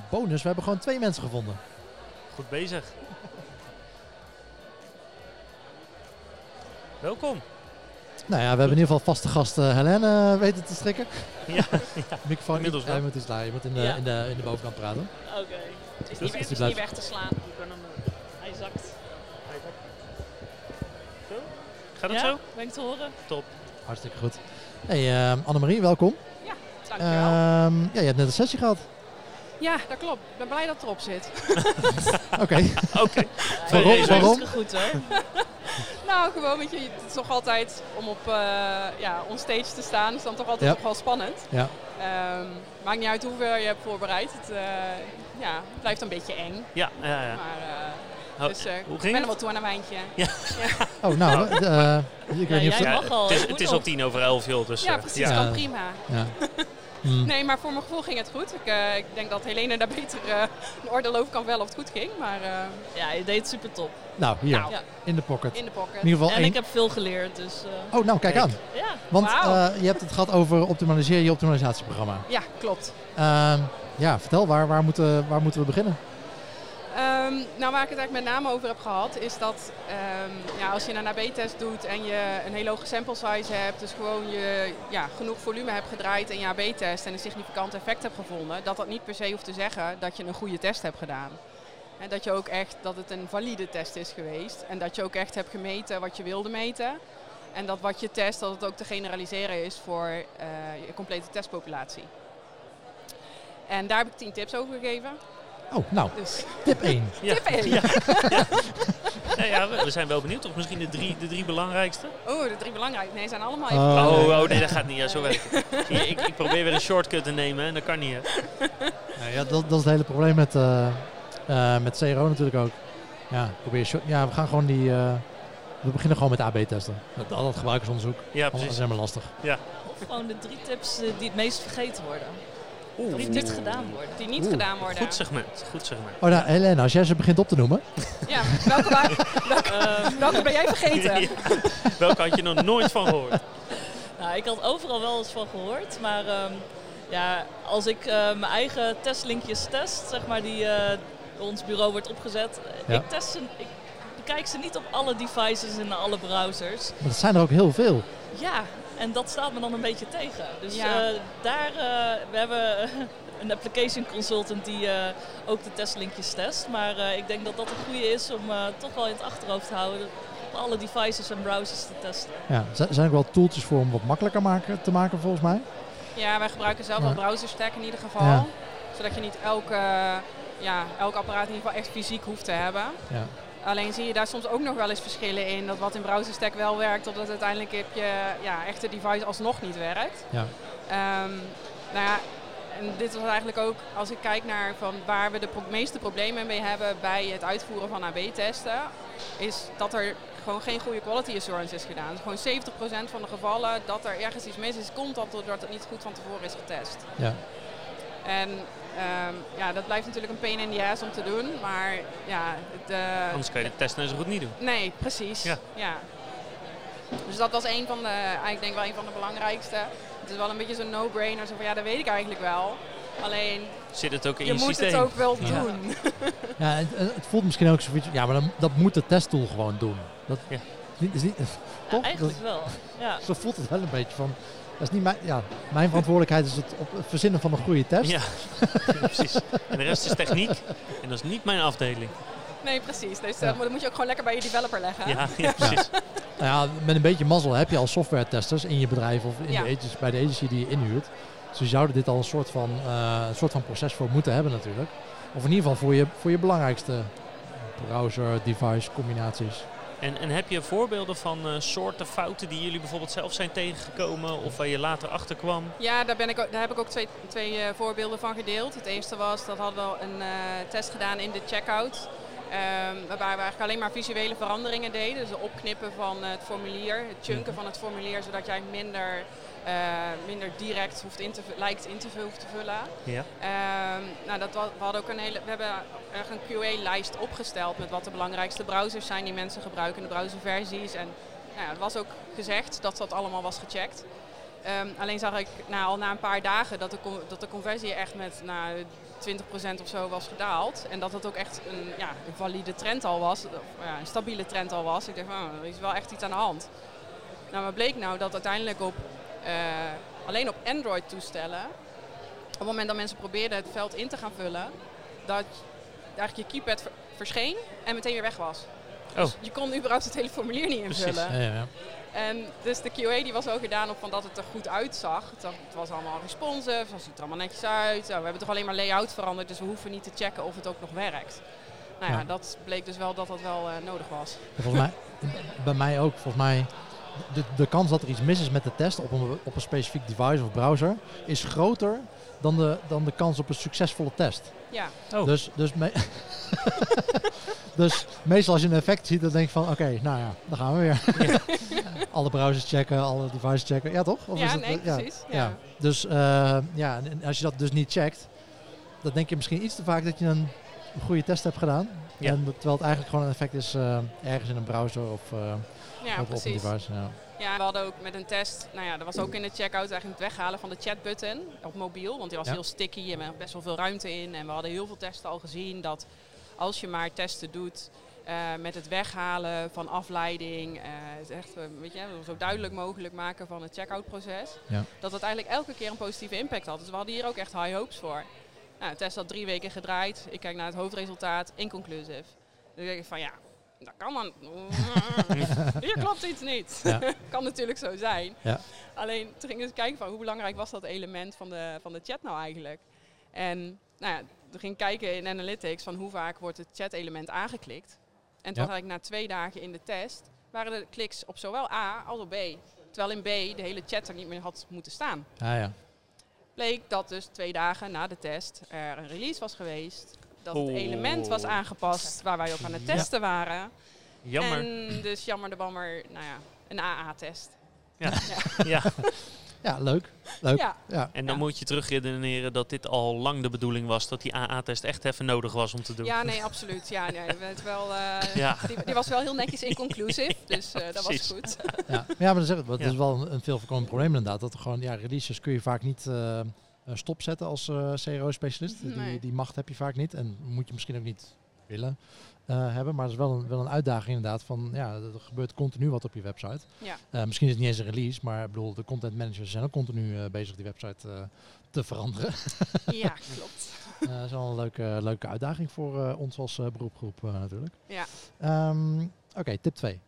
Nou, bonus, we hebben gewoon twee mensen gevonden. Goed bezig. Welkom. Nou ja, we hebben in ieder geval vaste gast eh, Helene eh, weten te strikken. Ja, Microfoon, Inmiddels wel. hij moet iets laten. Je moet in de, Ja. in de, in de bovenkant praten. Oké. Het is, Dus niet, als het hij is niet weg te slaan. Je kan hem, eh, hij zakt. Gaat het ja? zo? Ben ik te horen? Top. Hartstikke goed. Hey, ehm, Annemarie, welkom. Dankjewel. Ehm, ja, je hebt net een sessie gehad. Ja, dat klopt. Ik ben blij dat het erop zit. Oké. Oké. Waarom? Waarom? Goed hoor. nou, gewoon, weet je, het is toch altijd om op eh ja, onstage te staan. is dan toch altijd Ja. toch wel spannend. Ja. Ehm, maakt niet uit hoeveel je hebt voorbereid. Het eh, ja, het blijft een beetje eng. Ja, ja, ja. Maar, eh, Ho- dus eh, Hoe ik ging ben er het? wel toe aan een wijntje. Oh, nou, ik weet niet of jij ze- mag al. het is, Ik het is al tien over elf, joh. Dus, Ja, precies. Ja. Kan prima. Ja. Hm. Nee, maar voor mijn gevoel ging het goed. Ik, eh, ik denk dat Helene daar beter eh een oordeel over kan vellen of het goed ging. Maar eh, Ja, je deed het super top. Nou, hier, Nou. Ja. in de pocket. in de pocket. In ieder geval En één. ik heb veel geleerd, dus eh, Oh, nou, kijk Kijk. aan. ja. Want eh, je hebt het gehad over optimaliseer je optimalisatieprogramma. Ja, klopt. Ehm, ja, vertel, waar, waar, moeten, waar moeten we beginnen? Ehm, nou, waar ik het eigenlijk met name over heb gehad, is dat ehm, ja, als je een AB-test doet en je een hele hoge sample size hebt, dus gewoon je ja, genoeg volume hebt gedraaid in je AB-test en een significant effect hebt gevonden, dat dat niet per se hoeft te zeggen dat je een goede test hebt gedaan. En dat je ook echt, dat het een valide test is geweest en dat je ook echt hebt gemeten wat je wilde meten. En dat wat je test, dat het ook te generaliseren is voor eh, je complete testpopulatie. En daar heb ik tien tips over gegeven. Oh, nou, Dus tip 1. Ja. tip één. Ja, ja, ja, we we zijn wel benieuwd. Of misschien de drie, de drie belangrijkste? Oh, de drie belangrijke. Nee, zijn allemaal even Oh. belangrijk. Oh, oh, nee, dat gaat niet. Ja, zo werkt het. Ik, ik probeer weer een shortcut te nemen en dat kan niet. Hè. Ja, dat, dat is het hele probleem met, eh, eh, met CRO natuurlijk ook. Ja, probeer short- ja, we gaan gewoon die... eh, we beginnen gewoon met AB-testen. Dat, dat gebruikersonderzoek. Ja, Dat is precies. helemaal lastig. Of gewoon de drie tips die het meest vergeten worden. Oeh. Die niet gedaan worden. Die niet Oeh, gedaan worden. Goed segment, goed segment. Oh, nou, Helena, als jij ze begint op te noemen. Ja, welke, wa- Ehm, welke ben jij vergeten? Ja. Welke had je nog nooit van gehoord? nou, ik had overal wel eens van gehoord, maar ehm, ja, als ik eh, mijn eigen testlinkjes test, zeg maar, die eh, door ons bureau wordt opgezet, Ja. ik test ze, ik bekijk ze niet op alle devices en alle browsers. Maar dat zijn er ook heel veel. Ja, en dat staat me dan een beetje tegen. Dus Ja. eh, daar, eh, we hebben een application consultant die eh, ook de testlinkjes test. Maar eh, ik denk dat dat een goede is om eh, toch wel in het achterhoofd te houden. Op alle devices en browsers te testen. Ja, zijn er ook wel tooltjes voor om wat makkelijker maken, te maken volgens mij. Ja, wij gebruiken zelf Ja. wel browser stack in ieder geval. Ja. Zodat je niet elke, ja, elk apparaat in ieder geval echt fysiek hoeft te hebben. Ja. Alleen zie je daar soms ook nog wel eens verschillen in. Dat wat in browser stack wel werkt, totdat uiteindelijk heb je ja, echte device alsnog niet werkt. Ja. Ehm, nou ja, en dit was eigenlijk ook, als ik kijk naar van waar we de pro- meeste problemen mee hebben bij het uitvoeren van AB-testen, is dat er gewoon geen goede quality assurance is gedaan. Dus gewoon 70% van de gevallen dat er ergens iets mis is, komt dat doordat het niet goed van tevoren is getest. Ja. En ehm, ja, dat blijft natuurlijk een pain in the ass om te doen, maar ja, het, eh, Anders kan je de test net zo goed niet doen. Nee, precies. Ja. Ja. Dus dat was een van de, eigenlijk denk ik wel een van de belangrijkste. Het is wel een beetje zo'n no-brainer. Zo van ja, dat weet ik eigenlijk wel. Alleen Zit het ook in je je, moet systeem? het ook wel Ja. doen. Ja, het, het voelt misschien ook zoiets. Ja, maar dan, dat moet de testtool gewoon doen. Dat Ja. is niet, is niet, Ja, toch? eigenlijk wel. Ja. Zo voelt het wel een beetje van. Dat is niet mijn, ja, mijn verantwoordelijkheid is het, op het verzinnen van een goede test. Ja, Ja, precies. En de rest is techniek. En dat is niet mijn afdeling. Nee, precies. Dus Ja. dat moet- dat moet je ook gewoon lekker bij je developer leggen. Ja, ja precies. Nou ja, met een beetje mazzel heb je al software testers in je bedrijf of in Ja. de agency, bij de agency die je inhuurt. Dus je zouden dit al een soort van, eh, een soort van proces voor moeten hebben natuurlijk. Of in ieder geval voor je, voor je belangrijkste browser, device combinaties. En, en heb je voorbeelden van eh, soorten fouten die jullie bijvoorbeeld zelf zijn tegengekomen of waar je later achter kwam? Ja, daar, ben ik ook, daar heb ik ook twee, twee eh, voorbeelden van gedeeld. Het eerste was, dat hadden we een eh, test gedaan in de checkout. Ehm, waarbij we eigenlijk alleen maar visuele veranderingen deden. Dus het opknippen van het formulier, het chunken van het formulier, zodat jij minder, eh, minder direct hoeft in te, lijkt in te, hoeft te vullen. Ja. Ehm, nou, dat we, hadden ook een hele, we hebben echt een QA-lijst opgesteld met wat de belangrijkste browsers zijn die mensen gebruiken, de browserversies. En nou ja, het was ook gezegd dat dat allemaal was gecheckt. Ehm, alleen zag ik nou, al na een paar dagen dat de, dat de conversie echt met nou, 20% of zo was gedaald. En dat het ook echt een, ja, een valide trend al was, of, ja, een stabiele trend al was. Ik dacht, van, er is wel echt iets aan de hand. Nou, wat bleek nou dat uiteindelijk op, eh, alleen op Android-toestellen, op het moment dat mensen probeerden het veld in te gaan vullen, dat eigenlijk je keypad ver- verscheen en meteen weer weg was. Oh. Dus je kon überhaupt het hele formulier niet Precies. invullen. Ja, ja, ja. En dus de QA die was ook gedaan op van dat het er goed uitzag. Het, was allemaal responsive, het ziet er allemaal netjes uit. Nou, we hebben toch alleen maar layout veranderd, dus we hoeven niet te checken of het ook nog werkt. Nou ja, Ja. dat bleek dus wel dat dat wel eh, nodig was. Volgens mij, bij mij ook, volgens mij, de, de kans dat er iets mis is met de test op een, op een specifiek device of browser is groter dan de, dan de kans op een succesvolle test. Ja, Oh. Dus, dus, me- dus meestal als je een effect ziet, dan denk je van oké, nou ja, dan gaan we weer. alle browsers checken, alle devices checken. Ja toch? Of ja is het, nee, ja. precies. Ja. Ja. Dus eh, ja, en- als je dat dus niet checkt, dan denk je misschien iets te vaak dat je een goede test hebt gedaan. Ja. En, terwijl het eigenlijk gewoon een effect is eh, ergens in een browser of eh, Ja, op precies. device. Ja. Ja, we hadden ook met een test, nou ja, dat was ook in de checkout eigenlijk het weghalen van de chatbutton op mobiel. Want die was Ja. heel sticky en er best wel veel ruimte in. En we hadden heel veel testen al gezien dat als je maar testen doet eh, met het weghalen van afleiding, eh, het echt eh, weet je, zo duidelijk mogelijk maken van het checkout proces, Ja. dat het eigenlijk elke keer een positieve impact had. Dus we hadden hier ook echt high hopes voor. Nou, de test had drie weken gedraaid. Ik kijk naar het hoofdresultaat, inconclusive. Dan denk ik van ja, dat kan dan. Hier klopt iets niet. Ja. kan natuurlijk zo zijn. Ja. Alleen toen gingen we kijken van hoe belangrijk was dat element van de, van de chat nou eigenlijk. En nou ja, toen ging ik kijken in Analytics van hoe vaak wordt het chat-element aangeklikt. En toen Ja. had ik na twee dagen in de test, waren de kliks op zowel A als op B. Terwijl in B de hele chat er niet meer had moeten staan. Ah, ja. Bleek dat dus twee dagen na de test er een release was geweest. Dat het Oh. element was aangepast waar wij op aan het testen waren. Jammer. En dus jammer de bammer, nou ja, een AA-test. Ja. ja, leuk. leuk. Ja, Ja. En dan Ja. moet je terugredeneren dat dit al lang de bedoeling was. Dat die AA-test echt even nodig was om te doen. ja, nee, absoluut. Ja, nee, het wel, eh, Ja. die, die was wel heel netjes inconclusive, dus eh, dat was goed. Ja. ja, maar dat is, het dat Ja. is wel een, een veel voorkomend probleem inderdaad. Dat er gewoon, ja, releases kun je vaak niet eh, stopzetten als eh, CRO-specialist. Die, Nee. die macht heb je vaak niet en moet je misschien ook niet willen eh, hebben. Maar het is wel een, wel een uitdaging inderdaad van, ja, er gebeurt continu wat op je website. Ja. Eh, misschien is het niet eens een release, maar ik bedoel, de content managers zijn ook continu eh, bezig die website eh, te veranderen. ja, klopt. Eh, dat is wel een leuke, leuke uitdaging voor eh, ons als eh, beroepgroep eh, natuurlijk. Ja. Ehm, Oké, tip 2.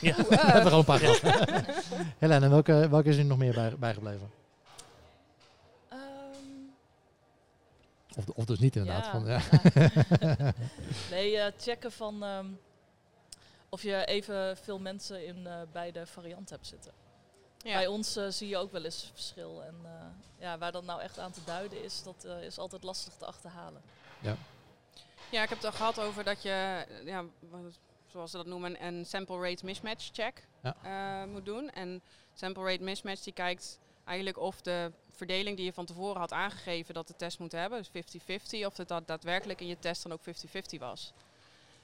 Ja. We eh, hebben gewoon een paar. Helene, welke, welke is er nog meer bij, bijgebleven? Of, of dus niet inderdaad. Ja, Van, ja. ja. nee, eh, checken van ehm, of je even veel mensen in eh, beide varianten hebt zitten. Bij ja. ons eh, zie je ook wel eens verschil. En eh, ja, waar dat nou echt aan te duiden is, dat eh, is altijd lastig te achterhalen. ja, ik heb het al gehad over dat je, ja, zoals ze dat noemen, een sample rate mismatch check Ja. eh, moet doen. En sample rate mismatch die kijkt eigenlijk of de verdeling die je van tevoren had aangegeven dat de test moet hebben, dus 50-50, of het dat daadwerkelijk in je test dan ook 50-50 was.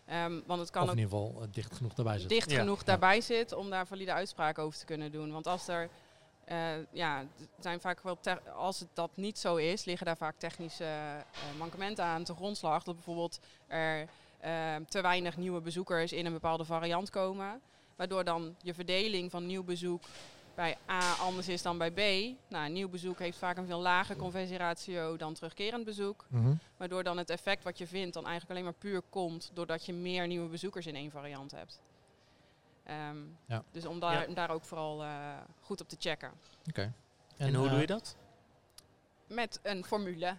Ehm, want het kan Of ook in ieder geval eh, dicht genoeg daarbij zitten. dicht Ja. genoeg daarbij zit om daar valide uitspraken over te kunnen doen. Want als er eh, ja, er zijn vaak wel als het dat niet zo is, liggen daar vaak technische eh, mankementen aan te grondslag. Dat bijvoorbeeld er te weinig nieuwe bezoekers in een bepaalde variant komen. Waardoor dan je verdeling van nieuw bezoek bij A anders is dan bij B. Nou, nieuw bezoek heeft vaak een veel lager conversieratio dan terugkerend bezoek. Mhm. Waardoor dan het effect wat je vindt dan eigenlijk alleen maar puur komt doordat je meer nieuwe bezoekers in één variant hebt. Ehm, Ja. Dus om daar, Ja. daar ook vooral eh, goed op te checken. Oké. En, hoe eh, doe je dat? Met een formule.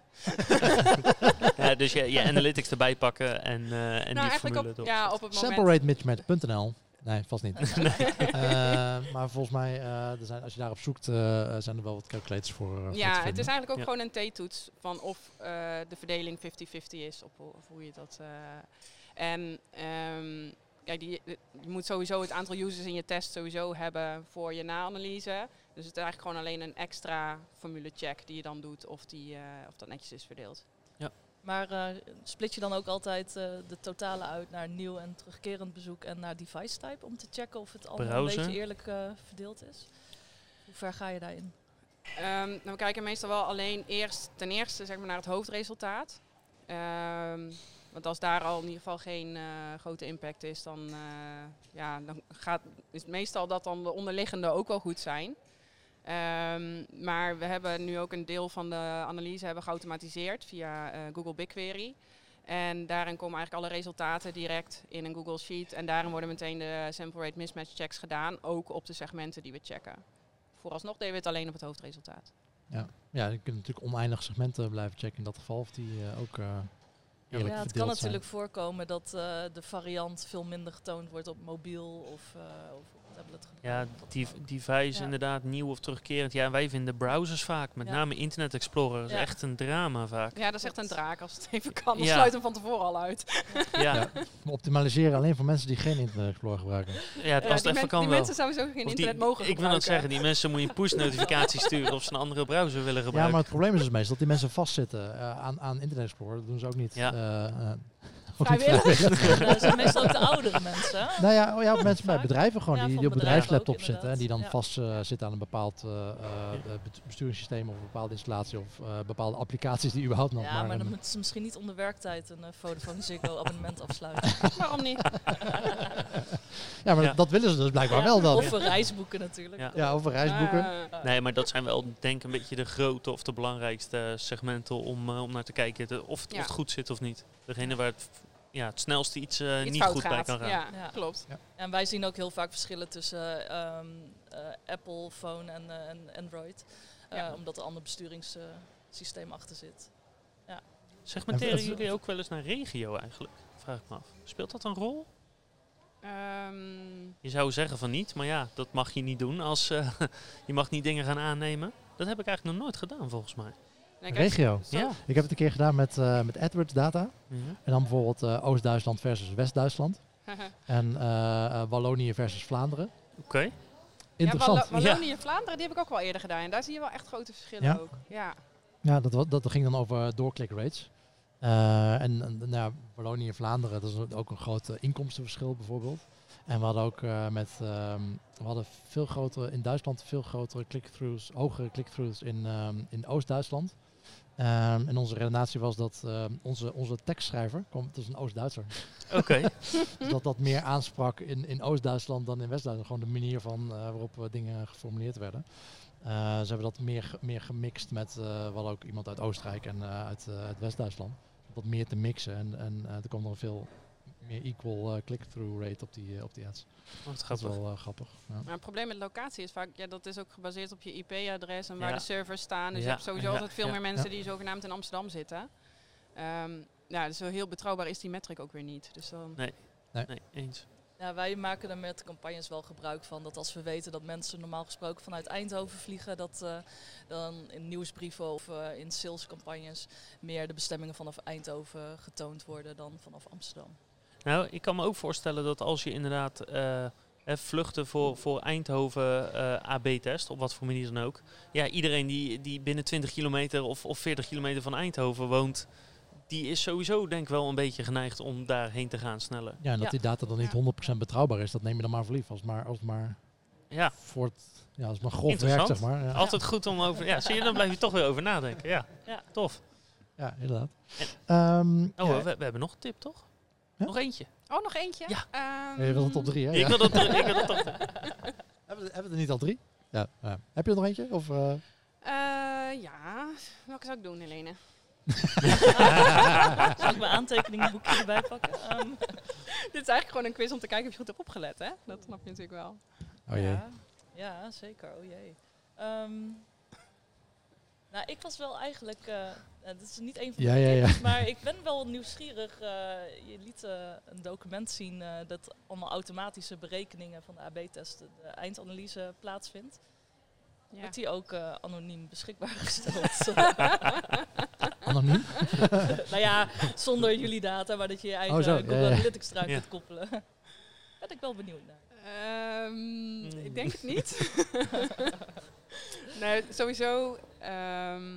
ja, dus je, je analytics erbij pakken en, eh, en nou, die formule op, ja, op het moment. Nee, vast niet. Eh, maar volgens mij, eh, er zijn, als je daarop zoekt, eh, zijn er wel wat calculators voor, eh, voor te Ja, het is eigenlijk ook Ja. gewoon een T-toets van of eh, de verdeling 50-50 is. Op, hoe- of hoe je dat. eh, en ehm, ja, die, je moet sowieso het aantal users in je test sowieso hebben voor je na-analyse. Dus het is eigenlijk gewoon alleen een extra formule check die je dan doet of, die, eh, of dat netjes is verdeeld. Maar eh, split je dan ook altijd eh, de totale uit naar nieuw en terugkerend bezoek en naar device type om te checken of het allemaal Browser. een beetje eerlijk eh, verdeeld is? Hoe ver ga je daarin? Ehm, nou, we kijken meestal wel alleen eerst ten eerste zeg maar, naar het hoofdresultaat. Ehm, want als daar al in ieder geval geen eh, grote impact is, dan, eh, ja, dan gaat, is het meestal dat dan de onderliggende ook wel goed zijn. Ehm, maar we hebben nu ook een deel van de analyse hebben geautomatiseerd via eh, Google BigQuery. En daarin komen eigenlijk alle resultaten direct in een Google Sheet. En daarin worden meteen de sample rate mismatch checks gedaan, ook op de segmenten die we checken. Vooralsnog deden we het alleen op het hoofdresultaat. Ja, je kunt natuurlijk oneindig segmenten blijven checken in dat geval. Of die eh, ook eh eerlijk Ja, het kan zijn. natuurlijk voorkomen dat eh, de variant veel minder getoond wordt op mobiel of, eh, of Ja, die device Ja. inderdaad, nieuw of terugkerend. Ja, wij vinden browsers vaak, met Ja. name Internet Explorer, is Ja. echt een drama vaak. Ja, dat is echt een draak als het even kan. Dan Ja. sluit hem van tevoren al uit. Ja, Ja. ja. Optimaliseren alleen voor mensen die geen Internet Explorer gebruiken. Ja, als die, het even men- kan die wel. mensen sowieso geen Of die- internet mogen ik wil dat gebruiken. zeggen, die mensen moet je een push-notificatie sturen of ze een andere browser willen Ja, gebruiken. maar het probleem is dus meestal dat die mensen vastzitten eh, aan, aan Internet Explorer. Dat doen ze ook niet. Ja. eh, eh, dat zijn meestal ook de oudere mensen. Nou ja, oh ja, mensen bij bedrijven gewoon Ja, die, die op bedrijfslaptop zitten en die dan vast eh, zitten aan een bepaald eh, eh, be- besturingssysteem of een bepaalde installatie of eh, bepaalde applicaties die überhaupt nog Ja, maar, maar dan moeten ze misschien niet onder werktijd een uh, Vodafone Ziggo abonnement afsluiten. Waarom niet? ja, maar Ja. Dat, willen ze dus blijkbaar wel dan. Of een reisboeken natuurlijk. Ja. Ja, over reisboeken. Nee, maar dat zijn wel denk ik een beetje de grote of de belangrijkste segmenten om, om naar te kijken de- of, of het goed zit of niet. Degene waar het, ja, het snelste iets, eh, iets niet goed bij kan gaan. Ja, Ja. klopt. En wij zien ook heel vaak verschillen tussen ehm, eh, Apple phone en, eh, en Android. Eh, Ja. Omdat er een ander besturingssysteem achter zit. Segmenteren En- jullie ook wel eens naar regio eigenlijk? Vraag ik me af. Speelt dat een rol? Ehm, Je zou zeggen van niet, maar ja, dat mag je niet doen als eh, je mag niet dingen gaan aannemen. Dat heb ik eigenlijk nog nooit gedaan volgens mij. Kijk, Regio. Ja. Ik heb het een keer gedaan met, eh, met AdWords data. Mhm. En dan bijvoorbeeld eh, Oost-Duitsland versus West-Duitsland. En eh, Wallonië versus Vlaanderen. Oké. Interessant. Ja, Wallo- Wallonië en Vlaanderen, die heb ik ook wel eerder gedaan. En daar zie je wel echt grote verschillen Ja? ook. Ja. Ja, dat, dat ging dan over doorklik rates. Eh, en nou, ja, Wallonië en Vlaanderen, dat is ook een groot inkomstenverschil bijvoorbeeld. En we hadden ook eh, met, ehm, we hadden veel grotere, in Duitsland veel grotere click-throughs, hogere click-throughs in, ehm, in Oost-Duitsland. Ehm, en onze redenatie was dat ehm, onze, onze tekstschrijver, kom, het is een Oost-Duitser, Oké. dus dat dat meer aansprak in, in Oost-Duitsland dan in West-Duitsland. Gewoon de manier van eh, waarop eh, dingen geformuleerd werden. Eh, ze hebben dat meer, meer gemixt met, we hadden ook iemand uit Oostenrijk en uit, uit West-Duitsland. Om Dat meer te mixen en, en er kwam dan veel meer equal eh, click-through rate op die, eh, op die ads. Oh, Dat is wel eh, grappig. Ja. Maar het probleem met locatie is vaak, ja, dat is ook gebaseerd op je IP-adres en waar Ja. de servers staan. Dus Ja, je hebt sowieso ja, altijd veel ja. meer mensen Ja. die zogenaamd in Amsterdam zitten. Ehm, ja, dus zo heel betrouwbaar is die metric ook weer niet. Dus dan, Nee, eens. Ja, wij maken er met campagnes wel gebruik van. Dat als we weten dat mensen normaal gesproken vanuit Eindhoven vliegen, dat eh, dan in nieuwsbrieven of eh, in salescampagnes meer de bestemmingen vanaf Eindhoven getoond worden dan vanaf Amsterdam. Nou, ik kan me ook voorstellen dat als je inderdaad eh, hè, vluchten voor, voor Eindhoven eh, AB-test, op wat voor manier dan ook. Ja, iedereen die, die binnen 20 kilometer of, of 40 kilometer van Eindhoven woont, die is sowieso denk ik wel een beetje geneigd om daarheen te gaan sneller. ja, en dat Ja. die data dan niet 100% betrouwbaar is, dat neem je dan maar voor lief. Als maar, als maar, Ja, voor het, ja, als maar grof werkt, zeg maar. Ja, altijd goed om over... Ja, zie je, dan blijf je toch weer over nadenken. Ja, Ja. tof. ja inderdaad. En- Ehm, Oh, ja, we, we hebben nog een tip, toch? Ja? Nog eentje. Oh, nog eentje? Ja. Ehm, je wilt een top 3, hè? Ik wil dat, ik wil dat toch... Hebben, we, hebben we er niet al drie? Ja. ja. Heb je er nog eentje? Of, eh? eh, ja, welke zou ik doen, Helene? Zal ik mijn aantekeningenboekje erbij pakken? Ehm, Dit is eigenlijk gewoon een quiz om te kijken of je goed hebt opgelet, hè? Dat snap je natuurlijk wel. Oh jee. Ja, ja, zeker. Oh jee. Ehm, nou, ik was wel eigenlijk. eh het is niet een van de Ja, ja, ja. maar ik ben wel nieuwsgierig. eh, je liet eh, een document zien eh, dat allemaal automatische berekeningen van de AB-testen, de eindanalyse plaatsvindt. Ja. Wordt die ook eh, anoniem beschikbaar gesteld? Anoniem? nou ja, zonder jullie data, maar dat je je eigen Oh, zo. Google Ja, ja. Analytics eraan Ja. kunt koppelen. ben ik wel benieuwd naar. Ehm, Mm. Ik denk het niet. nee, sowieso. Ehm,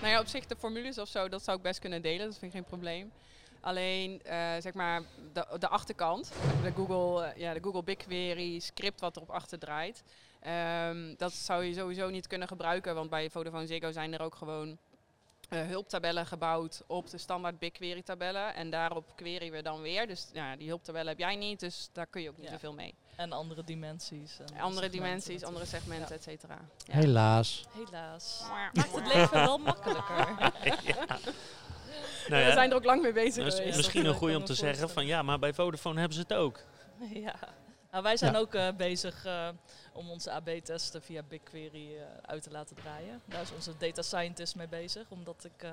nou ja, op zich de formules of zo, dat zou ik best kunnen delen. Dat vind ik geen probleem. Alleen, eh, zeg maar, de, de achterkant, de Google, eh, ja, de Google BigQuery script wat erop achter draait, ehm, dat zou je sowieso niet kunnen gebruiken, want bij Vodafone Ziggo zijn er ook gewoon eh, hulptabellen gebouwd op de standaard BigQuery tabellen. En daarop query we dan weer. Dus ja, die hulptabellen heb jij niet, dus daar kun je ook niet Ja. zoveel mee. En andere dimensies. En Andere dimensies, andere segmenten, et cetera. Ja. Helaas. Helaas. Maakt het leven wel makkelijker. Nou we zijn er ook lang mee bezig misschien een goede kan om te zeggen van ja, maar bij Vodafone hebben ze het ook. ja. Nou, wij zijn Ja. ook eh, bezig eh, om onze AB-testen via BigQuery eh, uit te laten draaien. Daar is onze data scientist mee bezig, omdat ik eh,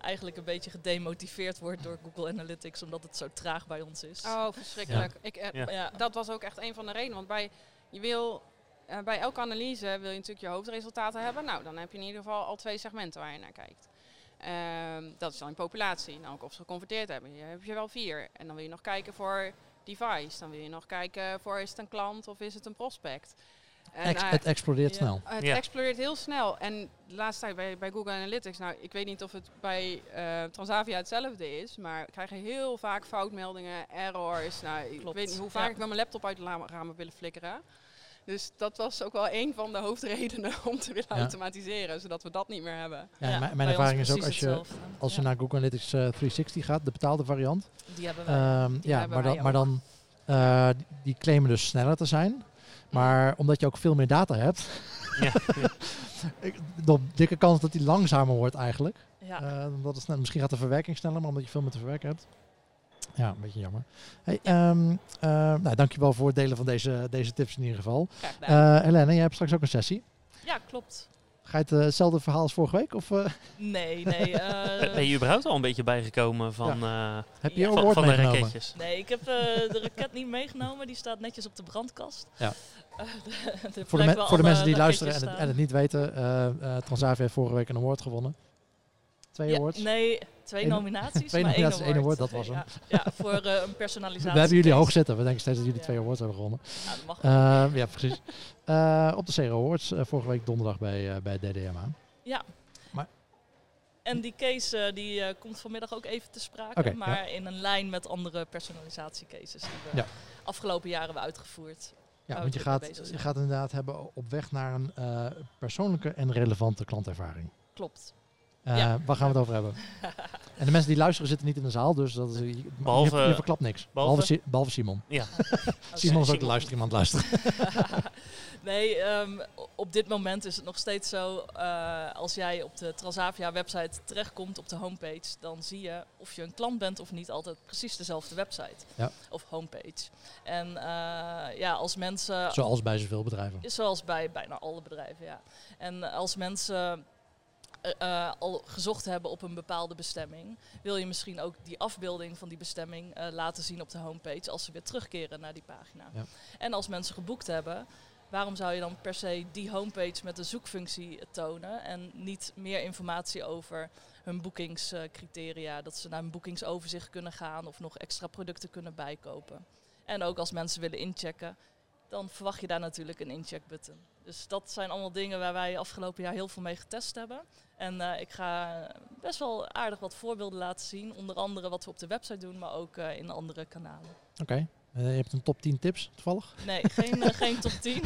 eigenlijk een beetje gedemotiveerd word door Google Analytics, omdat het zo traag bij ons is. Oh, verschrikkelijk. Ik, eh, Ja. Ja. Dat was ook echt een van de redenen. Want bij, je wil, eh, bij elke analyse wil je natuurlijk je hoofdresultaten hebben. Nou, dan heb je in ieder geval al twee segmenten waar je naar kijkt. Ehm, dat is dan in populatie. Nou, ook of ze geconverteerd hebben. Je heb je wel vier. En dan wil je nog kijken voor device. Dan wil je nog kijken voor is het een klant of is het een prospect. En, Ex- eh, het explodeert ja. snel. het Ja. explodeert heel snel. En de laatste tijd bij, bij Google Analytics, nou, ik weet niet of het bij eh, Transavia hetzelfde is, maar we krijgen heel vaak foutmeldingen, errors. Nou, ik weet niet hoe vaak ja. ik met mijn laptop uit de ramen willen flikkeren. Dus dat was ook wel een van de hoofdredenen om te willen Ja. automatiseren, zodat we dat niet meer hebben. Ja, Ja, mijn, ervaring is ook als je, als je Ja, naar Google Analytics eh, 360 gaat, de betaalde variant. Die hebben wij. Ehm, ja, hebben maar dan, maar dan eh, die- die claimen dus sneller te zijn. Maar omdat je ook veel meer data hebt, Ja. ik- de dikke kans dat die langzamer wordt eigenlijk. ja. Eh, omdat het snel, misschien gaat de verwerking sneller, maar omdat je veel meer te verwerken hebt. Ja, een beetje jammer. Hey, ehm, eh, nou, dankjewel voor het delen van deze, deze tips in ieder geval. Eh Helene, jij hebt straks ook een sessie. ja, klopt. Ga je het eh, hetzelfde verhaal als vorige week? Of eh, Nee, nee. eh, Ben je überhaupt al een beetje bijgekomen van, eh, heb je Ja. van, van de meegenomen? raketjes? Nee, ik heb eh, de raket niet meegenomen. Die staat netjes op de brandkast. Ja. De- de Voor de, me- voor de mensen die luisteren en het, en het niet weten, eh eh Transavia heeft vorige week een award gewonnen. Twee Ja, awards. nee, twee nominaties. twee maar nominaties, één award. dat was hem. Ja, ja, voor eh, een personalisatie. We hebben jullie hoog zitten. We denken steeds dat jullie Ja. twee awards hebben gewonnen. Ja, dat mag Eh, ja, precies. Eh, op de Zero Awards, vorige week donderdag bij, bij DDMA. En die case die, komt vanmiddag ook even te sprake. Maar in een lijn met andere personalisatiecases die we Ja. afgelopen jaren hebben uitgevoerd. Ja, Waar want je gaat, je gaat inderdaad hebben op weg naar een persoonlijke en relevante klantervaring. Klopt. Eh, Ja. Waar gaan we het over hebben? en de mensen die luisteren zitten niet in de zaal, dus dat is, je, Behalve- je, verklapt niks. Behalve, behalve- Si- behalve Simon. Ja, Simon is ook de luister iemand luisteren. nee, ehm, op dit moment is het nog steeds zo. eh, als jij op de Transavia website terechtkomt op de homepage, dan zie je of je een klant bent of niet altijd precies dezelfde website Ja. of homepage. En eh, ja, als mensen Zoals bij zoveel bedrijven. Zoals bij bijna alle bedrijven, ja. En als mensen eh, eh, al gezocht hebben op een bepaalde bestemming, wil je misschien ook die afbeelding van die bestemming eh, laten zien op de homepage als ze weer terugkeren naar die pagina. Ja. En als mensen geboekt hebben, waarom zou je dan per se die homepage met de zoekfunctie tonen en niet meer informatie over hun boekingscriteria, dat ze naar een boekingsoverzicht kunnen gaan of nog extra producten kunnen bijkopen. En ook als mensen willen inchecken, dan verwacht je daar natuurlijk een incheckbutton. Dus dat zijn allemaal dingen waar wij afgelopen jaar heel veel mee getest hebben. En eh, ik ga best wel aardig wat voorbeelden laten zien. Onder andere wat we op de website doen, maar ook eh, in andere kanalen. Oké. Eh, je hebt een top 10 tips toevallig. Nee, geen, eh, geen top 10.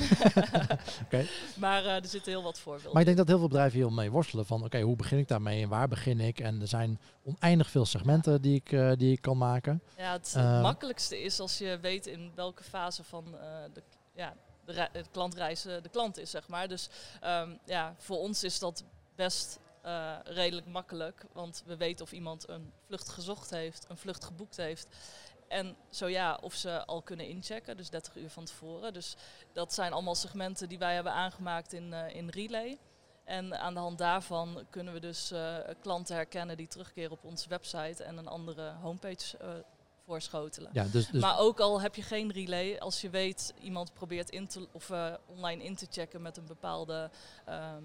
Oké. Maar eh, er zitten heel wat voorbeelden. Maar ik denk dat heel veel bedrijven hier mee worstelen van oké, hoe begin ik daarmee en waar begin ik? En er zijn oneindig veel segmenten die ik, eh, die ik kan maken. Ja, het Eh, makkelijkste is als je weet in welke fase van eh, de, ja, de, de klantreis de klant is, zeg maar. Dus ehm, ja, voor ons is dat best eh, redelijk makkelijk. Want we weten of iemand een vlucht gezocht heeft, een vlucht geboekt heeft. En zo ja, of ze al kunnen inchecken, dus 30 uur van tevoren. Dus dat zijn allemaal segmenten die wij hebben aangemaakt in, eh, in Relay. En aan de hand daarvan kunnen we dus eh, klanten herkennen die terugkeren op onze website en een andere homepage eh, voorschotelen. Ja, dus, dus Maar ook al heb je geen relay, als je weet iemand probeert in te, of, eh, online in te checken met een bepaalde ehm,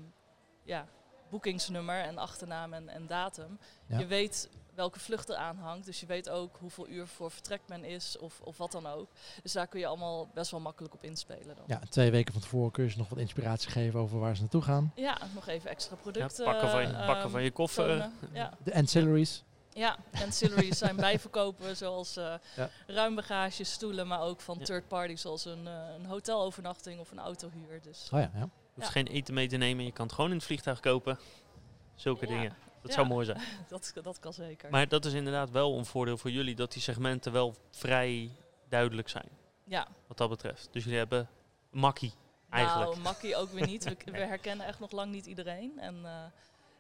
ja, boekingsnummer en achternaam en, en datum. Ja. Je weet welke vlucht er aan hangt, dus je weet ook hoeveel uur voor vertrek men is of, of wat dan ook. Dus daar kun je allemaal best wel makkelijk op inspelen dan. ja, twee weken van tevoren kun je ze nog wat inspiratie geven over waar ze naartoe gaan. Ja, nog even extra Ja, producten. pakken, van je, eh, pakken van je koffer. tonen. Ja. De ancillaries. Ja, ancillaries zijn bijverkopen zoals uh, Ja. ruim bagage, stoelen, maar ook van Ja. third parties zoals een, eh, een hotelovernachting of een autohuur. Dus Oh ja, ja. Je hoeft Ja. geen eten mee te nemen. Je kan het gewoon in het vliegtuig kopen. Zulke Ja. dingen. Dat Ja. zou mooi zijn. dat, dat kan zeker. Maar dat is inderdaad wel een voordeel voor jullie. Dat die segmenten wel vrij duidelijk zijn. ja, Wat dat betreft. Dus jullie hebben makkie eigenlijk. nou, makkie ook weer niet. We, we herkennen echt nog lang niet iedereen. En eh,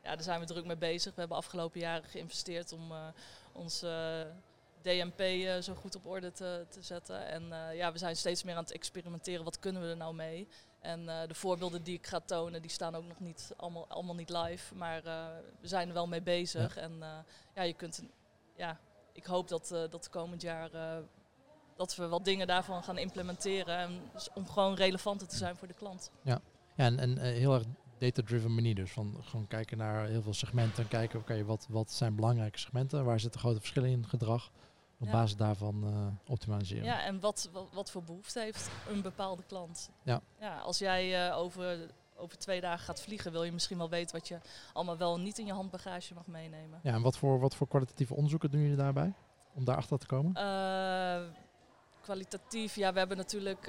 ja, daar zijn we druk mee bezig. We hebben afgelopen jaren geïnvesteerd om eh, ons eh, DMP eh, zo goed op orde te, te zetten. En ja, we zijn steeds meer aan het experimenteren. Wat kunnen we er nou mee? En de voorbeelden die ik ga tonen, die staan ook nog niet allemaal, allemaal niet live. Maar we zijn er wel mee bezig. En ja, je kunt, ja, ik hoop dat, dat komend jaar dat we wat dingen daarvan gaan implementeren. En om gewoon relevanter te zijn voor de klant. Ja, en, en eh, heel erg data-driven manier dus. Van gewoon kijken naar heel veel segmenten en kijken, oké, wat, wat zijn belangrijke segmenten? Waar zitten grote verschillen in gedrag? Op Ja. basis daarvan eh, optimaliseren. Ja, en wat, wat, wat voor behoefte heeft een bepaalde klant? Ja. ja als jij eh, over, over twee dagen gaat vliegen, wil je misschien wel weten wat je allemaal wel niet in je handbagage mag meenemen. Ja, en wat voor, wat voor kwalitatieve onderzoeken doen jullie daarbij? Om daarachter te komen? Eh, kwalitatief, ja, we hebben natuurlijk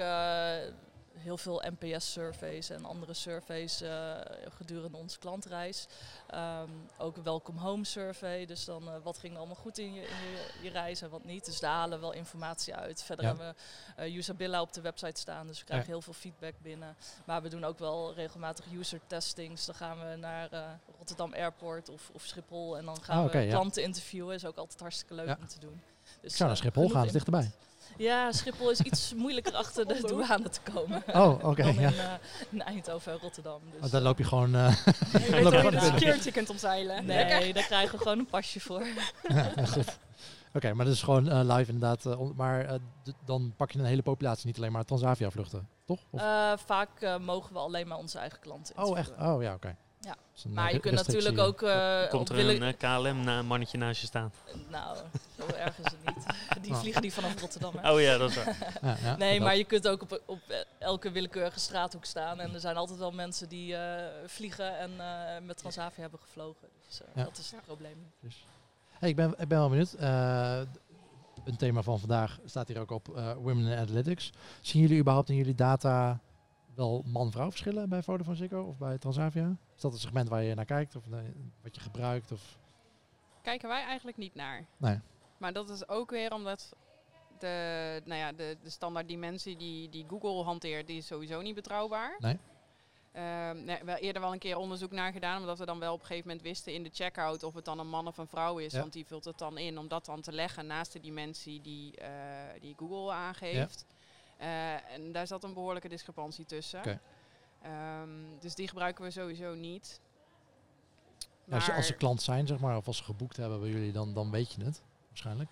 heel veel NPS-surveys en andere surveys eh, gedurende onze klantreis. Ehm, ook een welcome home survey, dus dan eh, wat ging er allemaal goed in je, in je, je reis en wat niet. Dus daar halen we wel informatie uit. Verder Ja. hebben we uh, Usabilla op de website staan, dus we krijgen Ja. heel veel feedback binnen. Maar we doen ook wel regelmatig user testings. Dan gaan we naar Rotterdam Airport of, of Schiphol en dan gaan Ah, we ja. klanten interviewen. is ook altijd hartstikke leuk Ja. om te doen. Dus, Ik zou naar Schiphol gaan, dat is dichterbij. Ja, Schiphol is iets moeilijker achter de douane te komen. Oh, oké, ja. in, eh, in Eindhoven en Rotterdam. Dus, Oh, dan loop je gewoon... eh, Je weet Loop je gewoon security kunt omzeilen. Lekker. Nee, daar krijgen we gewoon een pasje voor. ja, goed. Oké, maar dat is gewoon eh, live inderdaad. eh, maar dan pak je een hele populatie, niet alleen maar Transavia vluchten, toch? Of- Eh, vaak mogen we alleen maar onze eigen klanten oh, echt? Oh, ja, oké. Ja. Maar eh, je kunt natuurlijk ook eh, Komt op er willen- een eh, KLM-mannetje naast je staan? Nou, zo erg is het niet. Die Oh. vliegen die vanaf Rotterdam. hè. Oh ja, dat is waar. Ja, ja, Nee, dat. maar je kunt ook op, op elke willekeurige straathoek staan. En er zijn altijd wel mensen die eh, vliegen en eh, met Transavia hebben gevlogen. Dus eh, Ja. dat is het probleem. Dus. Hey, ik, ben, ik ben wel benieuwd. Eh, een thema van vandaag staat hier ook op eh, Women in Analytics. Zien jullie überhaupt in jullie data wel man-vrouw verschillen bij Vodafone Ziggo of bij Transavia? Is dat het segment waar je naar kijkt of wat je gebruikt? Of? Kijken wij eigenlijk niet naar. Nee. Maar dat is ook weer omdat de, nou ja, de, de standaard dimensie die, die Google hanteert, die is sowieso niet betrouwbaar. Nee. Ehm, nee, we hebben eerder wel een keer onderzoek naar gedaan, omdat we dan wel op een gegeven moment wisten in de checkout of het dan een man of een vrouw is. Ja. Want die vult het dan in om dat dan te leggen naast de dimensie die, eh, die Google aangeeft. Eh, en daar zat een behoorlijke discrepantie tussen. Ehm, dus die gebruiken we sowieso niet. Als, je, als ze klant zijn, zeg maar, of als ze geboekt hebben bij jullie, dan, dan weet je het waarschijnlijk.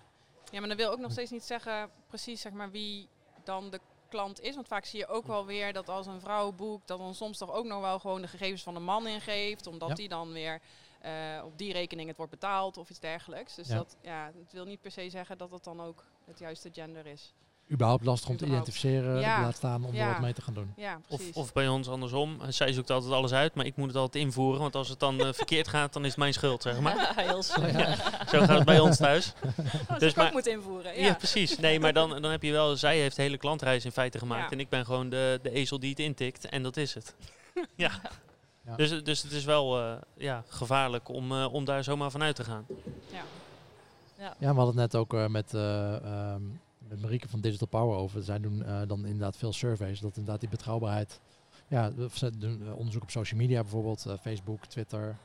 Ja, maar dat wil ook nog steeds niet zeggen precies zeg maar, wie dan de klant is. Want vaak zie je ook wel weer dat als een vrouw boekt, dat dan soms toch ook nog wel gewoon de gegevens van de man ingeeft. Omdat Ja. die dan weer eh, op die rekening het wordt betaald of iets dergelijks. Dus Ja. dat ja, het wil niet per se zeggen dat het dan ook het juiste gender is. Überhaupt lastig om te identificeren, Ja. laat staan om er wat mee te gaan doen. Ja, Of, of bij ons andersom. Zij zoekt altijd alles uit, maar ik moet het altijd invoeren. Want als het dan eh, verkeerd gaat, dan is het mijn schuld, zeg maar. Heel. Zo gaat het bij ons thuis. Oh, dus maar- moet invoeren. Ja, precies. Nee, maar dan, dan heb je wel... Zij heeft de hele klantreis in feite gemaakt. Ja. En ik ben gewoon de, de ezel die het intikt. En dat is het. ja. Ja. Dus, dus het is wel eh, ja, gevaarlijk om, eh, om daar zomaar vanuit te gaan. Ja. Ja, we hadden het net ook eh, met, eh, ehm, met Marieke van Digital Power over. Zij doen eh, dan inderdaad veel surveys. Dat inderdaad die betrouwbaarheid. Ja, ze doen eh, onderzoek op social media bijvoorbeeld. eh, Facebook, Twitter.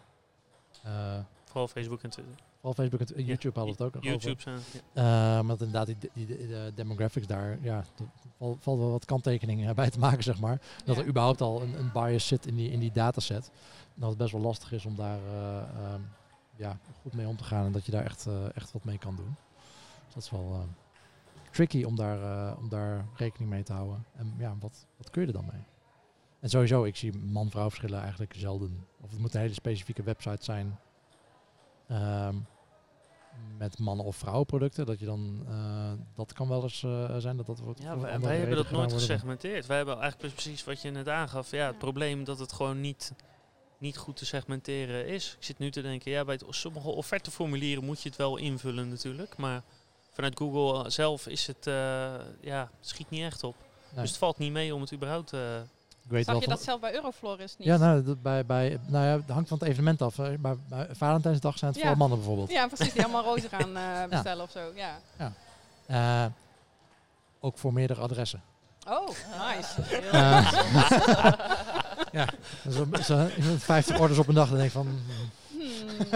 Vooral Facebook en Twitter. vooral Facebook en Ja, YouTube hadden we het ook nog. YouTube zijn. Ja. Maar dat inderdaad die, die, die, de demographics daar, ja, er valt, valt wel wat kanttekeningen bij te maken, zeg maar. Dat Ja. er überhaupt al een, een bias zit in die, in die dataset. En dat het best wel lastig is om daar eh, ehm, ja, goed mee om te gaan en dat je daar echt, echt wat mee kan doen. Dus dat is wel tricky om daar, eh, om daar rekening mee te houden. En ja, wat, wat kun je er dan mee? En sowieso, ik zie man-vrouw verschillen eigenlijk zelden. Of het moet een hele specifieke website zijn. ehm, met mannen- of vrouwenproducten. Dat je dan, eh, dat kan wel eens eh, zijn dat dat wordt. Ja, wij, wij hebben dat nooit gesegmenteerd. Wij hebben eigenlijk precies wat je net aangaf. Ja, het probleem dat het gewoon niet niet goed te segmenteren is. Ik zit nu te denken, ja, bij het, sommige offerteformulieren moet je het wel invullen natuurlijk. Maar vanuit Google zelf is het, eh, ja, schiet niet echt op. Nee. Dus het valt niet mee om het überhaupt... eh, Ik weet Zag wel je van- dat zelf bij Euroflores niet? Ja, nou, dat bij, bij, nou ja, het hangt van het evenement af. Maar bij Valentijnsdag zijn het Ja. vooral mannen bijvoorbeeld. Ja, precies. Die allemaal rozen gaan eh, bestellen of zo. Ja. Eh, ook voor meerdere adressen. Oh, nice. Eh, ja, zo, zo, 50 orders op een dag. Dan denk ik van, hmm, Hmm.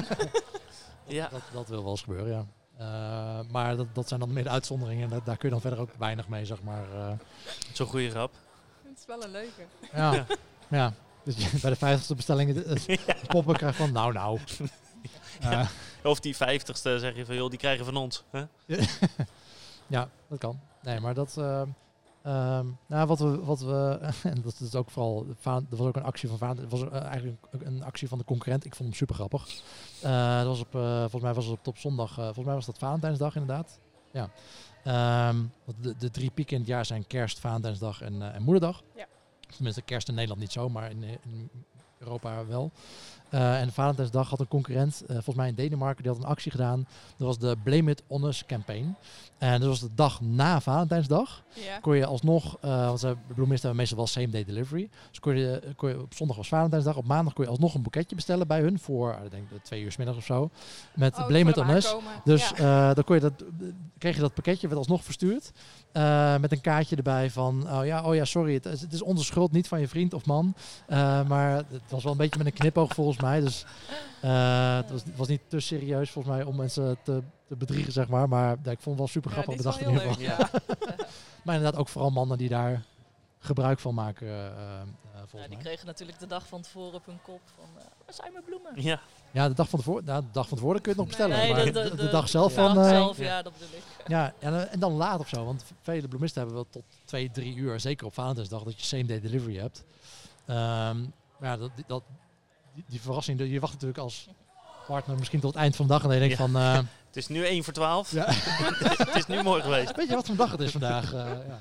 ja, dat, dat wil wel eens gebeuren, ja. Eh, maar dat, dat zijn dan meer de uitzonderingen. En dat- daar kun je dan verder ook weinig mee, zeg maar. eh. zo'n goede grap. Het is wel een leuke. ja. Ja. ja. Dus je bij de 50ste bestelling de, de poppen krijgt van, nou nou. Eh, Of die vijftigste zeg je van, joh, die krijgen van ons. Hè? Ja, dat kan. Nee, maar dat. Ehm, nou, wat we, wat we en dat is ook vooral, dat was ook een actie van Vaan, dat was eh, eigenlijk een, een actie van de concurrent. Ik vond hem super grappig. Eh, dat was op, eh, volgens mij was het op, op zondag, eh, volgens mij was dat Valentijnsdag inderdaad. Ja. Want de, de drie pieken in het jaar zijn kerst, Valentijnsdag en, en Moederdag. Ja. Tenminste, kerst in Nederland niet zo, maar in, in Europa wel. Eh, en Valentijnsdag had een concurrent, eh, volgens mij in Denemarken, die had een actie gedaan. Dat was de Blame It On Us campaign. En dat was de dag na Valentijnsdag. Ja. Kon je alsnog, eh want ze bloemisten hebben meestal wel same day delivery. Dus kon je, kon je op zondag was Valentijnsdag, op maandag kon je alsnog een boeketje bestellen bij hun voor, ik denk twee uur 's middags of zo. Met Oh, Blame It On Us. Dus Ja. dan kon je dat, kreeg je dat pakketje, werd alsnog verstuurd. met een kaartje erbij van, oh ja, oh ja, sorry, het, is- het is onze schuld, niet van je vriend of man. Maar het was wel een beetje met een knipoog volgens mij. Dus eh, het, was, was niet te serieus volgens mij om mensen te, te bedriegen, zeg maar. Maar ja, ik vond het wel super grappig is bedacht in ieder geval. Ja. Maar inderdaad ook vooral mannen die daar gebruik van maken, eh, eh, Ja, die mij. kregen natuurlijk de dag van tevoren op hun kop van, eh, waar zijn mijn bloemen? Ja, Ja, de dag van tevoren, nou, de dag van tevoren kun je het nog bestellen. Nee, maar de- de, de- de de- dag zelf Ja, van... eh, zelf, ja. ja, dat bedoel ik. Ja, en, en dan laat of zo. Want vele bloemisten hebben wel tot twee, drie uur, zeker op Valentijnsdag, dat je same day delivery hebt. Ehm, maar ja, dat, dat, die, die verrassing, je wacht natuurlijk als partner misschien tot het eind van de dag en dan denk je Ja. van, eh, het is nu 1 voor 12. Ja. het is nu mooi geweest. weet je wat voor dag het is vandaag? Eh, ja.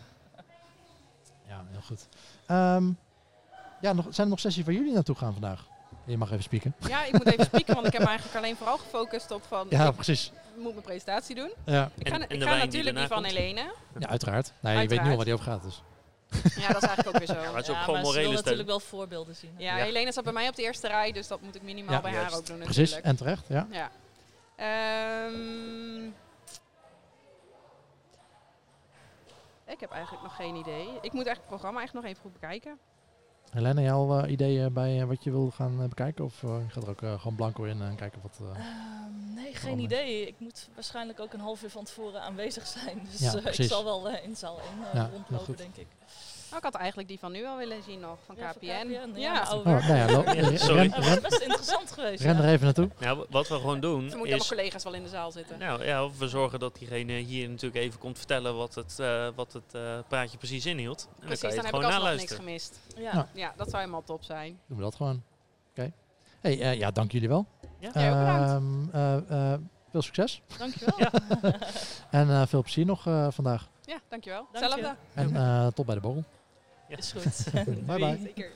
ja, heel goed. Ehm, ja, nog, zijn er nog sessies waar jullie naartoe gaan vandaag? Je mag even spieken. ja, ik moet even spieken, want ik heb me eigenlijk alleen vooral gefocust op van, Ja, ik precies. moet mijn presentatie doen. Ja, Ik ga, en ik ga natuurlijk die van? Helene. ja uiteraard. Nee, je weet nu al waar die over gaat. Dus. Ja, dat is eigenlijk ook weer zo. Ja, maar het is ook Ja, gewoon maar ze wil steun. natuurlijk wel voorbeelden zien. Ja, Ja. Helene staat bij mij op de eerste rij, dus dat moet ik minimaal Ja. bij haar ook doen Precies, natuurlijk. en terecht. Ja. Ja. Ehm, ik heb eigenlijk nog geen idee. Ik moet eigenlijk het programma echt nog even goed bekijken. Helene, jouw eh, ideeën bij eh, wat je wil gaan eh, bekijken? Of eh, je gaat er ook eh, gewoon blanco in en kijken wat... eh, Ehm, nee, geen idee. Ik moet waarschijnlijk ook een half uur van tevoren aanwezig zijn. Dus Ja, eh, ik zal wel eh, in zaal 1 Ja, heel rondlopen, goed. denk ik. Nou, ik had eigenlijk die van nu al willen zien nog, van Ja, KPN. Ja, ja, oh, Oh, nou ja, Ja, sorry. Dat was best interessant geweest. ren ja. er even naartoe. Nou, wat we gewoon doen Vermoed dat mijn is... collega's wel in de zaal zitten. Nou ja, of we zorgen dat diegene hier natuurlijk even komt vertellen wat het, eh, wat het eh, praatje precies inhield. En Precies, dan kan je heb het ik gewoon alsnog niks gemist. Ja. Ja. Ja, dat zou helemaal top zijn. Doen we dat gewoon. Oké. Hey, eh, ja, dank jullie wel. Ja. Bedankt. Ehm, eh, eh, veel succes. Dankjewel. Ja. En eh, veel plezier nog eh, vandaag. Ja, dankjewel. Dank je. Hetzelfde. En eh, tot bij de borrel. Is goed. Bye bye. Zeker.